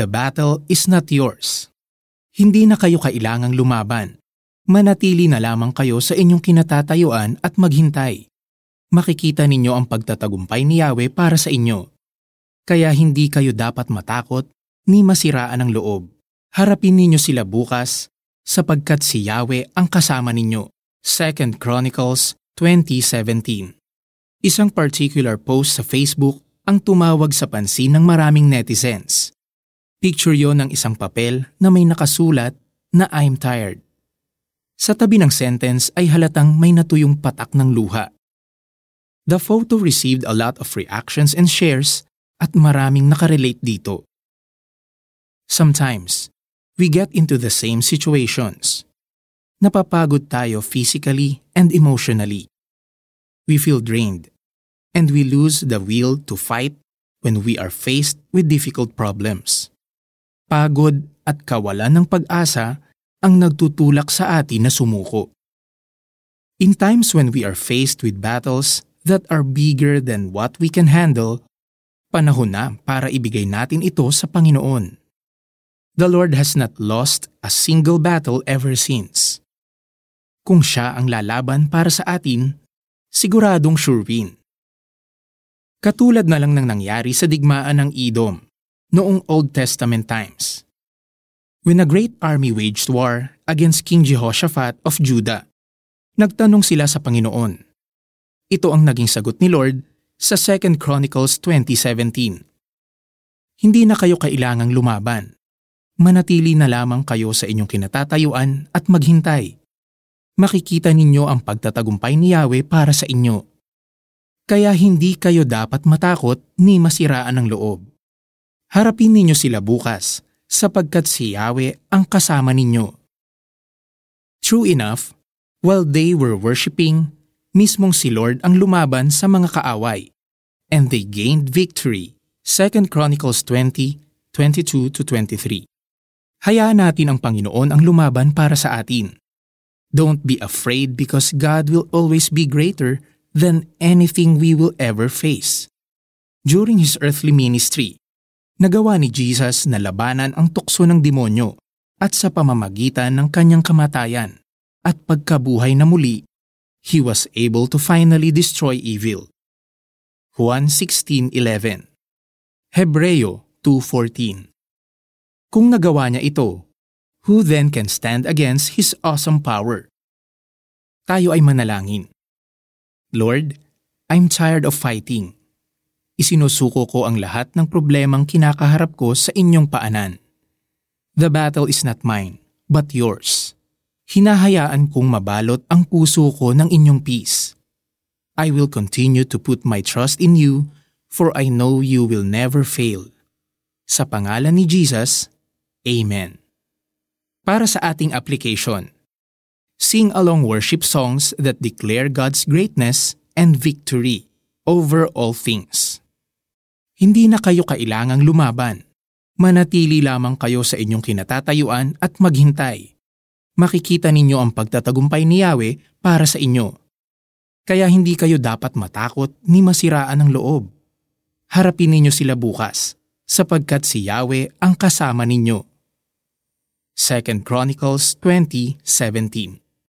The battle is not yours. Hindi na kayo kailangang lumaban. Manatili na lamang kayo sa inyong kinatatayuan at maghintay. Makikita ninyo ang pagtatagumpay ni Yahweh para sa inyo. Kaya hindi kayo dapat matakot ni masiraan ang loob. Harapin ninyo sila bukas sapagkat si Yahweh ang kasama ninyo. 2 Chronicles 2017 Isang particular post sa Facebook ang tumawag sa pansin ng maraming netizens. Picture yon ng isang papel na may nakasulat na I'm tired. Sa tabi ng sentence ay halatang may natuyong patak ng luha. The photo received a lot of reactions and shares at maraming nakarelate dito. Sometimes, we get into the same situations. Napapagod tayo physically and emotionally. We feel drained, and we lose the will to fight when we are faced with difficult problems pagod at kawalan ng pag-asa ang nagtutulak sa atin na sumuko. In times when we are faced with battles that are bigger than what we can handle, panahon na para ibigay natin ito sa Panginoon. The Lord has not lost a single battle ever since. Kung siya ang lalaban para sa atin, siguradong sure win. Katulad na lang ng nangyari sa digmaan ng Edom noong Old Testament times. When a great army waged war against King Jehoshaphat of Judah, nagtanong sila sa Panginoon. Ito ang naging sagot ni Lord sa 2 Chronicles 2017. Hindi na kayo kailangang lumaban. Manatili na lamang kayo sa inyong kinatatayuan at maghintay. Makikita ninyo ang pagtatagumpay ni Yahweh para sa inyo. Kaya hindi kayo dapat matakot ni masiraan ng loob. Harapin ninyo sila bukas, sapagkat si Yahweh ang kasama ninyo. True enough, while they were worshiping, mismong si Lord ang lumaban sa mga kaaway, and they gained victory. 2 Chronicles 20, 22-23 Hayaan natin ang Panginoon ang lumaban para sa atin. Don't be afraid because God will always be greater than anything we will ever face. During His earthly ministry, nagawa ni Jesus na labanan ang tukso ng demonyo at sa pamamagitan ng kanyang kamatayan at pagkabuhay na muli, he was able to finally destroy evil. Juan 16.11 Hebreo 2.14 Kung nagawa niya ito, who then can stand against His awesome power? Tayo ay manalangin. Lord, I'm tired of fighting isinusuko ko ang lahat ng problemang kinakaharap ko sa inyong paanan. The battle is not mine, but yours. Hinahayaan kong mabalot ang puso ko ng inyong peace. I will continue to put my trust in you, for I know you will never fail. Sa pangalan ni Jesus, Amen. Para sa ating application, sing along worship songs that declare God's greatness and victory over all things. Hindi na kayo kailangang lumaban. Manatili lamang kayo sa inyong kinatatayuan at maghintay. Makikita ninyo ang pagtatagumpay ni Yahweh para sa inyo. Kaya hindi kayo dapat matakot ni masiraan ng loob. Harapin ninyo sila bukas, sapagkat si Yahweh ang kasama ninyo. 2 Chronicles 20:17